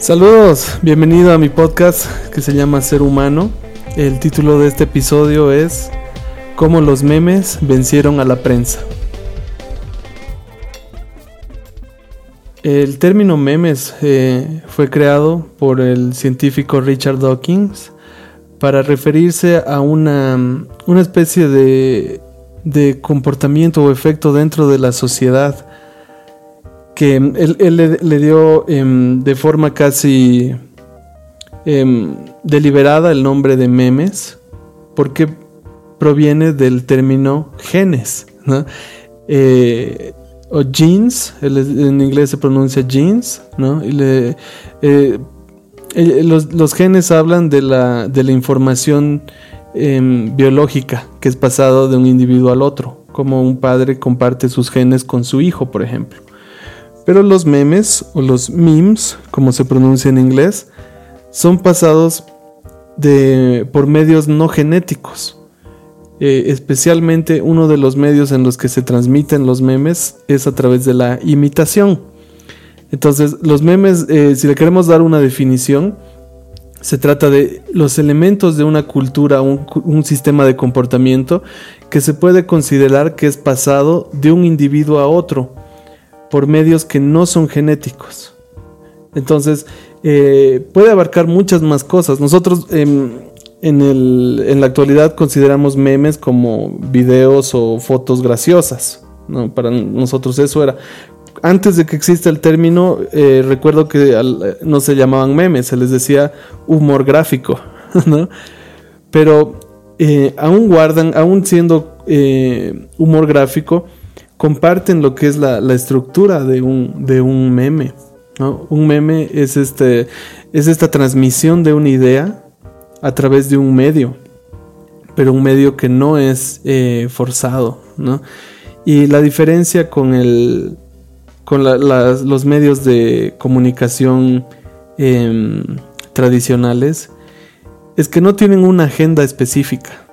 Saludos, bienvenido a mi podcast que se llama Ser Humano. El título de este episodio es Cómo los memes vencieron a la prensa. El término memes eh, fue creado por el científico Richard Dawkins para referirse a una, una especie de, de comportamiento o efecto dentro de la sociedad que él, le, dio em, de forma casi em, deliberada el nombre de memes, porque proviene del término genes, eh, o jeans, en inglés se pronuncia jeans. Y le, eh, eh, los, genes hablan de la, de la información em, biológica que es pasado de un individuo al otro, como un padre comparte sus genes con su hijo, por ejemplo. Pero los memes o los memes, como se pronuncia en inglés, son pasados de, por medios no genéticos. Eh, especialmente uno de los medios en los que se transmiten los memes es a través de la imitación. Entonces, los memes, eh, si le queremos dar una definición, se trata de los elementos de una cultura, un, un, sistema de comportamiento que se puede considerar que es pasado de un individuo a otro por medios que no son genéticos. Entonces, eh, puede abarcar muchas más cosas. Nosotros em, en, la actualidad consideramos memes como videos o fotos graciosas. Para nosotros eso era. Antes de que exista el término, eh, recuerdo que no se llamaban memes, se les decía humor gráfico. Pero eh, aún guardan, aún siendo humor gráfico, comparten lo que es la, estructura de un, de un meme. Un meme es, este, es esta transmisión de una idea a través de un medio, pero un medio que no es eh, forzado. Y la diferencia con, el, con los medios de comunicación em, tradicionales es que no tienen una agenda específica.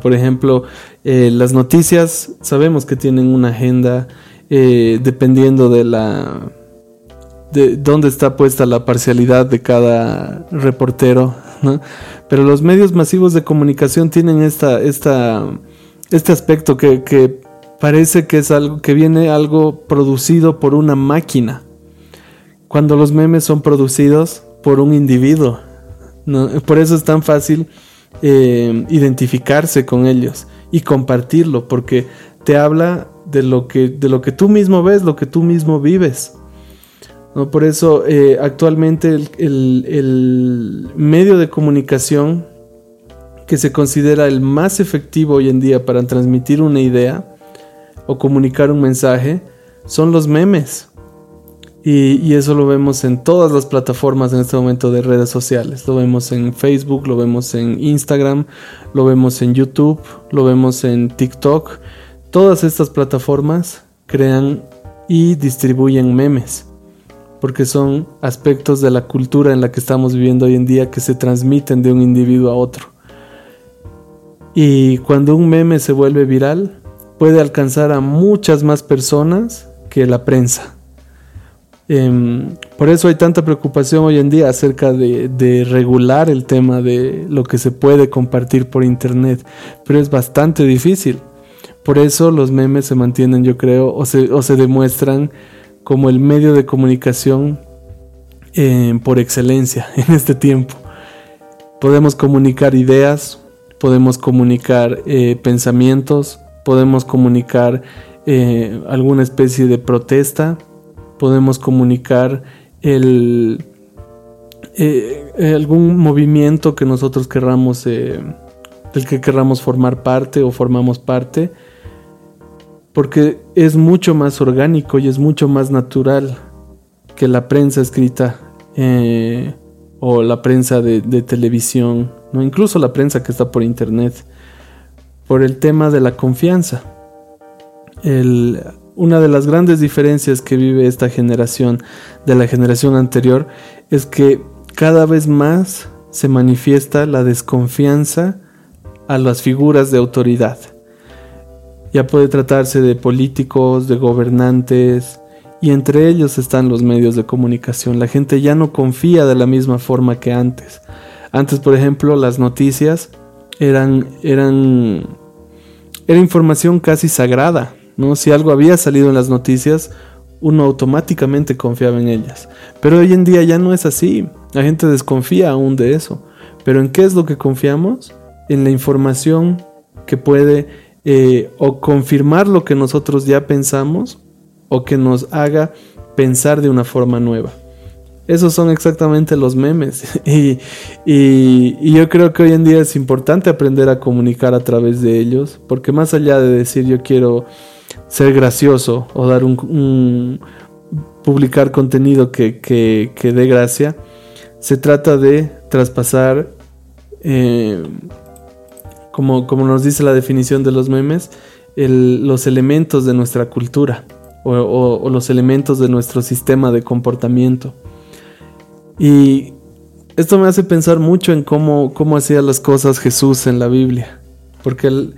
Por ejemplo, eh, las noticias sabemos que tienen una agenda eh, dependiendo de la de dónde está puesta la parcialidad de cada reportero, Pero los medios masivos de comunicación tienen esta, esta, este aspecto que, que parece que es algo que viene algo producido por una máquina, cuando los memes son producidos por un individuo. Por eso es tan fácil eh, identificarse con ellos y compartirlo, porque te habla de lo que, de lo que tú mismo ves, lo que tú mismo vives. ¿no? Por eso eh, actualmente el, el, medio de comunicación que se considera el más efectivo hoy en día para transmitir una idea o comunicar un mensaje son los memes. Y, eso lo vemos en todas las plataformas en este momento de redes sociales. Lo vemos en Facebook, lo vemos en Instagram, lo vemos en YouTube, lo vemos en TikTok. Todas estas plataformas crean y distribuyen memes. Porque son aspectos de la cultura en la que estamos viviendo hoy en día que se transmiten de un individuo a otro. Y cuando un meme se vuelve viral, puede alcanzar a muchas más personas que la prensa. Em, por eso hay tanta preocupación hoy en día acerca de, regular el tema de lo que se puede compartir por internet, pero es bastante difícil. Por eso los memes se mantienen, yo creo, o se, demuestran como el medio de comunicación em, por excelencia en este tiempo. Podemos comunicar ideas, podemos comunicar eh, pensamientos, podemos comunicar eh, alguna especie de protesta, podemos comunicar el, eh, eh, algún movimiento que nosotros querramos, eh, del que querramos formar parte o formamos parte, porque es mucho más orgánico y es mucho más natural que la prensa escrita o la prensa de, televisión, ¿no? incluso la prensa que está por internet, por el tema de la confianza. El, una de las grandes diferencias que vive esta generación de la generación anterior es que cada vez más se manifiesta la desconfianza a las figuras de autoridad. Ya puede tratarse de políticos, de gobernantes, Y entre ellos están los medios de comunicación. La gente ya no confía de la misma forma que antes. Antes, por ejemplo, las noticias eran, eran, era información casi sagrada. Si algo había salido en las noticias, uno automáticamente confiaba en ellas. Pero hoy en día ya no es así. La gente desconfía aún de eso. Pero ¿en qué es lo que confiamos? En la información que puede eh, o confirmar lo que nosotros ya pensamos o que nos haga pensar de una forma nueva. Esos son exactamente los memes. y, y, yo creo que hoy en día es importante aprender a comunicar a través de ellos, porque más allá de decir yo quiero ser gracioso o dar un, publicar contenido que, que, dé gracia, se trata de traspasar eh, como, nos dice la definición de los memes, los elementos de nuestra cultura o, los elementos de nuestro sistema de comportamiento. Y esto me hace pensar mucho en cómo, cómo hacía las cosas Jesús en la Biblia, porque él,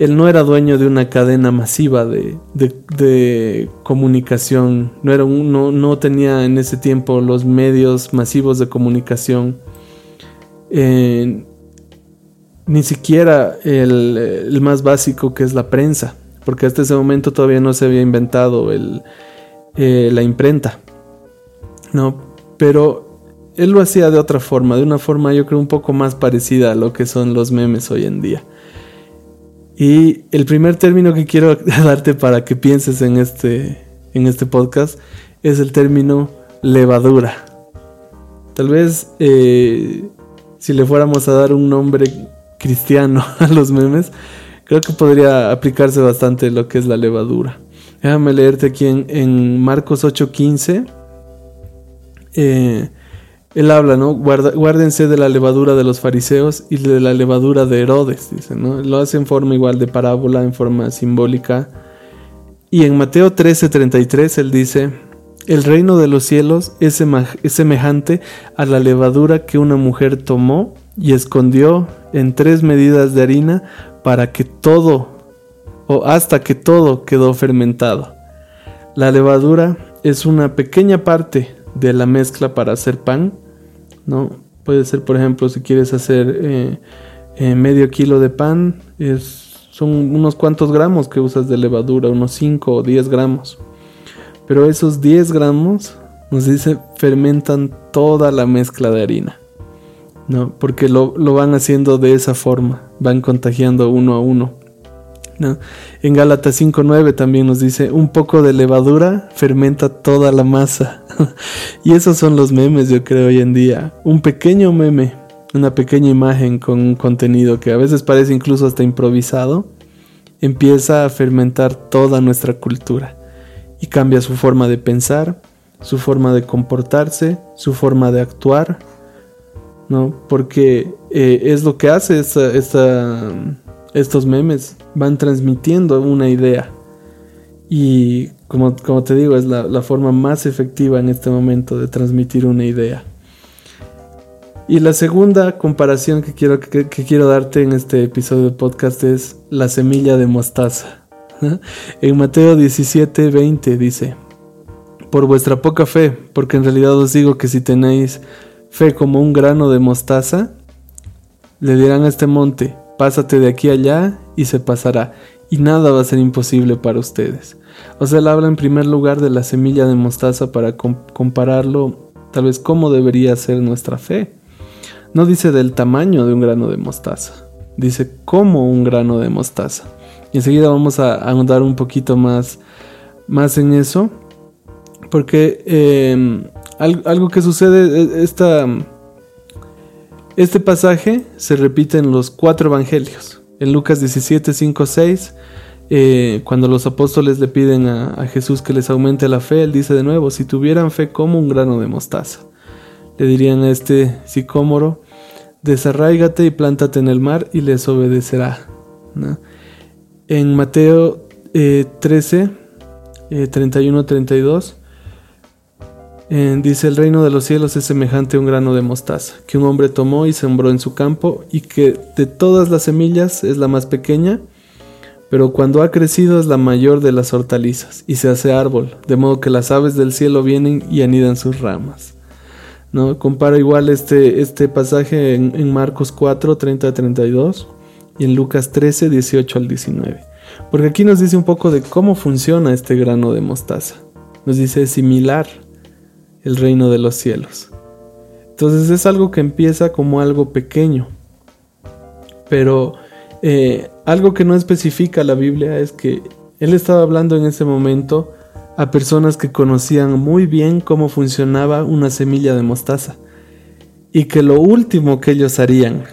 él no era dueño de una cadena masiva de, comunicación, no, era no, no, tenía en ese tiempo los medios masivos de comunicación ni siquiera el, más básico que es la prensa, porque hasta ese momento todavía no se había inventado el, eh, la imprenta, ¿no? Pero él lo hacía de otra forma, de una forma yo creo un poco más parecida a lo que son los memes hoy en día. Y el primer término que quiero darte para que pienses en este, en este podcast es el término levadura. Tal vez eh, si le fuéramos a dar un nombre cristiano a los memes, creo que podría aplicarse bastante lo que es la levadura. Déjame leerte aquí en, Marcos 8:15. Eh, él habla, ¿no? guárdense de la levadura de los fariseos y de la levadura de Herodes, dice, ¿no? Lo hace en forma igual de parábola, en forma simbólica. Y en Mateo 13:33 él dice, el reino de los cielos es, es semejante a la levadura que una mujer tomó y escondió en tres medidas de harina para que todo o hasta que todo quedó fermentado. La levadura es una pequeña parte de la mezcla para hacer pan, ¿no? Puede ser, por ejemplo, si quieres hacer eh, eh, medio kilo de pan, es, son unos cuantos gramos que usas de levadura, unos 5 o 10 gramos. Pero esos 10 gramos, nos dice, fermentan toda la mezcla de harina. ¿no? Porque lo, van haciendo de esa forma, van contagiando uno a uno. En Gálatas 5.9 también nos dice, un poco de levadura fermenta toda la masa. y esos son los memes, yo creo, hoy en día. Un pequeño meme, una pequeña imagen con un contenido que a veces parece incluso hasta improvisado, empieza a fermentar toda nuestra cultura y cambia su forma de pensar, su forma de comportarse, su forma de actuar, ¿no? Porque eh, es lo que hace estos memes, van transmitiendo una idea. Y como, como te digo, es la, forma más efectiva en este momento de transmitir una idea. Y la segunda comparación que quiero, que, quiero darte en este episodio de podcast es la semilla de mostaza. En Mateo 17, 20 dice, por vuestra poca fe, porque en realidad os digo que si tenéis fe como un grano de mostaza, le dirán a este monte, pásate de aquí allá y se pasará, y nada va a ser imposible para ustedes. O sea, él habla en primer lugar de la semilla de mostaza para compararlo tal vez cómo debería ser nuestra fe. No dice del tamaño de un grano de mostaza, dice como un grano de mostaza. Y enseguida vamos a ahondar un poquito más, más en eso, porque eh, algo que sucede, e, esta, este pasaje se repite en los cuatro evangelios. En Lucas 17, 5, 6, cuando los apóstoles le piden a, Jesús que les aumente la fe, él dice de nuevo, si tuvieran fe como un grano de mostaza, le dirían a este sicómoro, desarráigate y plántate en el mar y les obedecerá. En Mateo 13, 31, 32, dice, el reino de los cielos es semejante a un grano de mostaza, que un hombre tomó y sembró en su campo, y que de todas las semillas es la más pequeña, pero cuando ha crecido es la mayor de las hortalizas y se hace árbol, de modo que las aves del cielo vienen y anidan sus ramas. ¿No? Compara igual este, este pasaje en, en Marcos 4, 30 a 32 y en Lucas 13, 18 al 19. Porque aquí nos dice un poco de cómo funciona este grano de mostaza. Nos dice similar el reino de los cielos. Entonces es algo que empieza como algo pequeño. Pero eh, algo que no especifica la Biblia es que él estaba hablando en ese momento a personas que conocían muy bien cómo funcionaba una semilla de mostaza. Y que lo último que ellos harían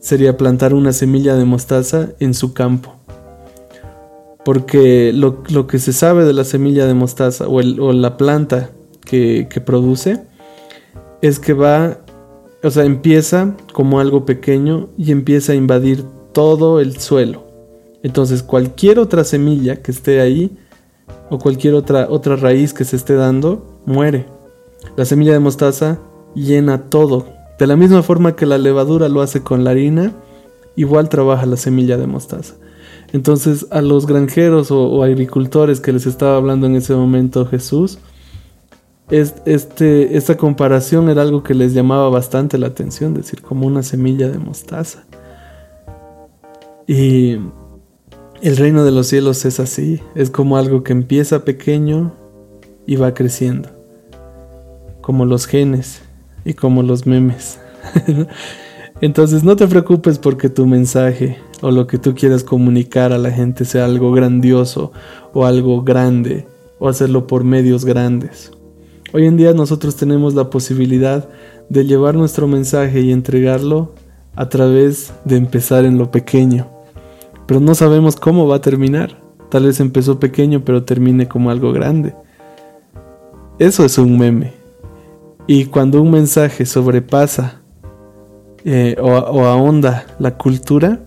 sería plantar una semilla de mostaza en su campo. Porque lo, que se sabe de la semilla de mostaza o, la planta que, produce es que va, o sea, empieza como algo pequeño y empieza a invadir todo el suelo. Entonces cualquier otra semilla que esté ahí o cualquier otra, otra raíz que se esté dando muere. La semilla de mostaza llena todo de la misma forma que la levadura lo hace con la harina, igual trabaja la semilla de mostaza. Entonces a los granjeros o, agricultores que les estaba hablando en ese momento Jesús, este, esta comparación era algo que les llamaba bastante la atención, decir, como una semilla de mostaza. Y el reino de los cielos es así, es como algo que empieza pequeño y va creciendo, como los genes y como los memes. Entonces no te preocupes porque tu mensaje o lo que tú quieras comunicar a la gente sea algo grandioso o algo grande o hacerlo por medios grandes. Hoy en día nosotros tenemos la posibilidad de llevar nuestro mensaje y entregarlo a través de empezar en lo pequeño. Pero no sabemos cómo va a terminar. Tal vez empezó pequeño pero termine como algo grande. Eso es un meme. Y cuando un mensaje sobrepasa eh, o, ahonda la cultura,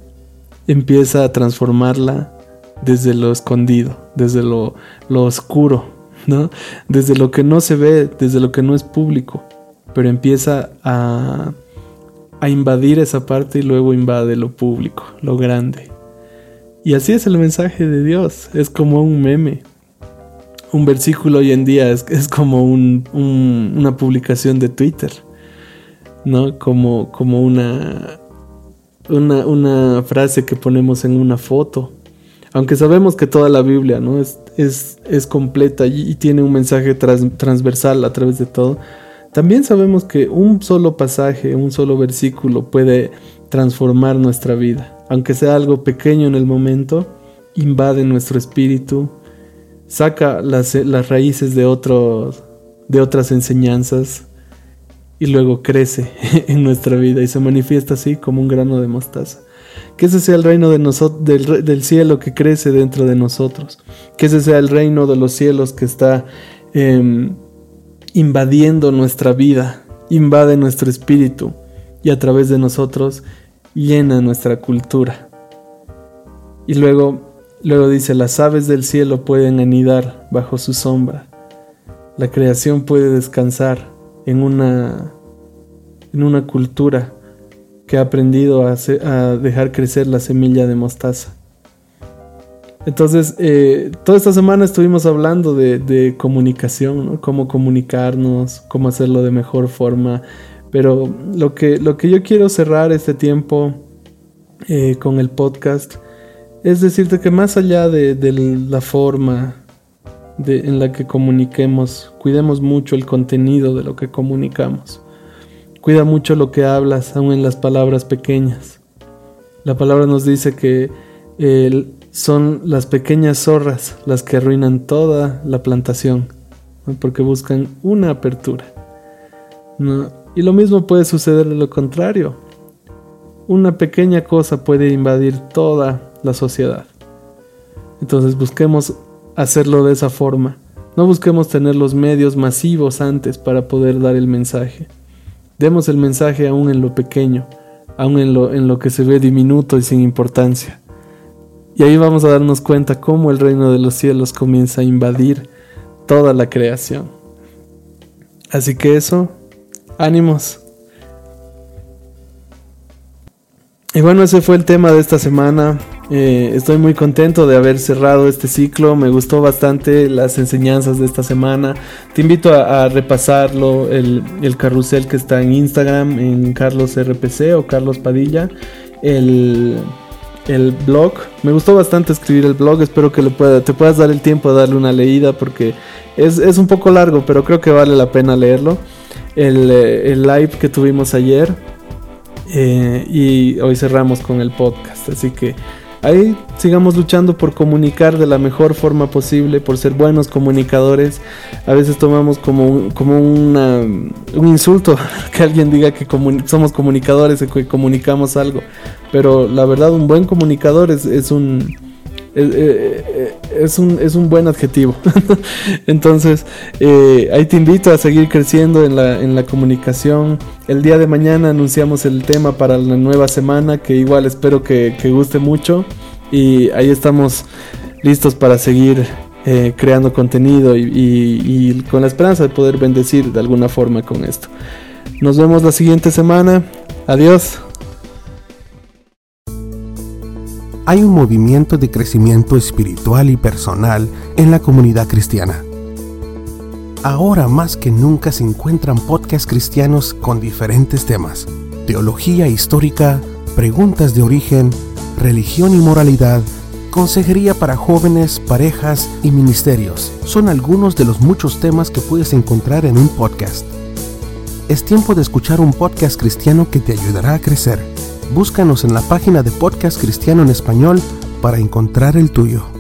empieza a transformarla desde lo escondido, desde lo, oscuro, ¿no? Desde lo que no se ve, desde lo que no es público, pero empieza a, a invadir esa parte y luego invade lo público, lo grande. Y así es el mensaje de Dios, es como un meme un versículo hoy en día es, como una publicación de Twitter, ¿no? Como, como una, una, frase que ponemos en una foto. Aunque sabemos que toda la Biblia ¿no? es, es, completa y, tiene un mensaje transversal a través de todo, también sabemos que un solo pasaje, un solo versículo puede transformar nuestra vida. Aunque sea algo pequeño en el momento, invade nuestro espíritu, saca las, las raíces de, otros, de otras enseñanzas y luego crece en nuestra vida y se manifiesta así como un grano de mostaza. Que ese sea el reino de del, del, cielo que crece dentro de nosotros. Que ese sea el reino de los cielos que está em, invadiendo nuestra vida, invade nuestro espíritu y a través de nosotros llena nuestra cultura. Y luego Luego dice, las aves del cielo pueden anidar bajo su sombra. La creación puede descansar en una, en una cultura que ha aprendido a, dejar crecer la semilla de mostaza. Entonces, eh, toda esta semana estuvimos hablando de, comunicación, cómo comunicarnos, cómo hacerlo de mejor forma. Pero lo que, lo que yo quiero cerrar este tiempo eh, con el podcast es decirte que más allá de, la forma en la que comuniquemos, cuidemos mucho el contenido de lo que comunicamos. Cuida mucho lo que hablas, aun en las palabras pequeñas. La palabra nos dice que son las pequeñas zorras las que arruinan toda la plantación, porque buscan una apertura. Y lo mismo puede suceder de lo contrario. Una pequeña cosa puede invadir toda la sociedad. Entonces busquemos hacerlo de esa forma. No busquemos tener los medios masivos antes para poder dar el mensaje. Demos el mensaje aún en lo pequeño, aún en lo, en lo que se ve diminuto y sin importancia. Y ahí vamos a darnos cuenta cómo el reino de los cielos comienza a invadir toda la creación. Así que eso, ánimos. Y bueno, ese fue el tema de esta semana. Eh, estoy muy contento de haber cerrado este ciclo. Me gustó bastante las enseñanzas de esta semana. Te invito a, repasarlo, el, el, carrusel que está en Instagram, en Carlos RPC o Carlos Padilla. El, el blog. Me gustó bastante escribir el blog. Espero que le pueda, te puedas dar el tiempo de darle una leída porque es, es un poco largo, pero creo que vale la pena leerlo. El, eh, el live que tuvimos ayer. Eh, y hoy cerramos con el podcast. Así que ahí sigamos luchando por comunicar de la mejor forma posible, por ser buenos comunicadores. A veces tomamos como, como un insulto que alguien diga que somos comunicadores que comunicamos algo. Pero la verdad, un buen comunicador es un eh, eh, es, un, es un buen adjetivo. Entonces, eh, ahí te invito a seguir creciendo en la, en la comunicación. El día de mañana anunciamos el tema para la nueva semana, que igual espero que, guste mucho. Y ahí estamos listos para seguir creando contenido y con la esperanza de poder bendecir de alguna forma con esto. Nos vemos la siguiente semana. Adiós. Hay un movimiento de crecimiento espiritual y personal en la comunidad cristiana. Ahora más que nunca se encuentran podcasts cristianos con diferentes temas. Teología histórica, preguntas de origen, religión y moralidad, consejería para jóvenes, parejas y ministerios. Son algunos de los muchos temas que puedes encontrar en un podcast. Es tiempo de escuchar un podcast cristiano que te ayudará a crecer búscanos en la página de Podcast Cristiano en Español para encontrar el tuyo.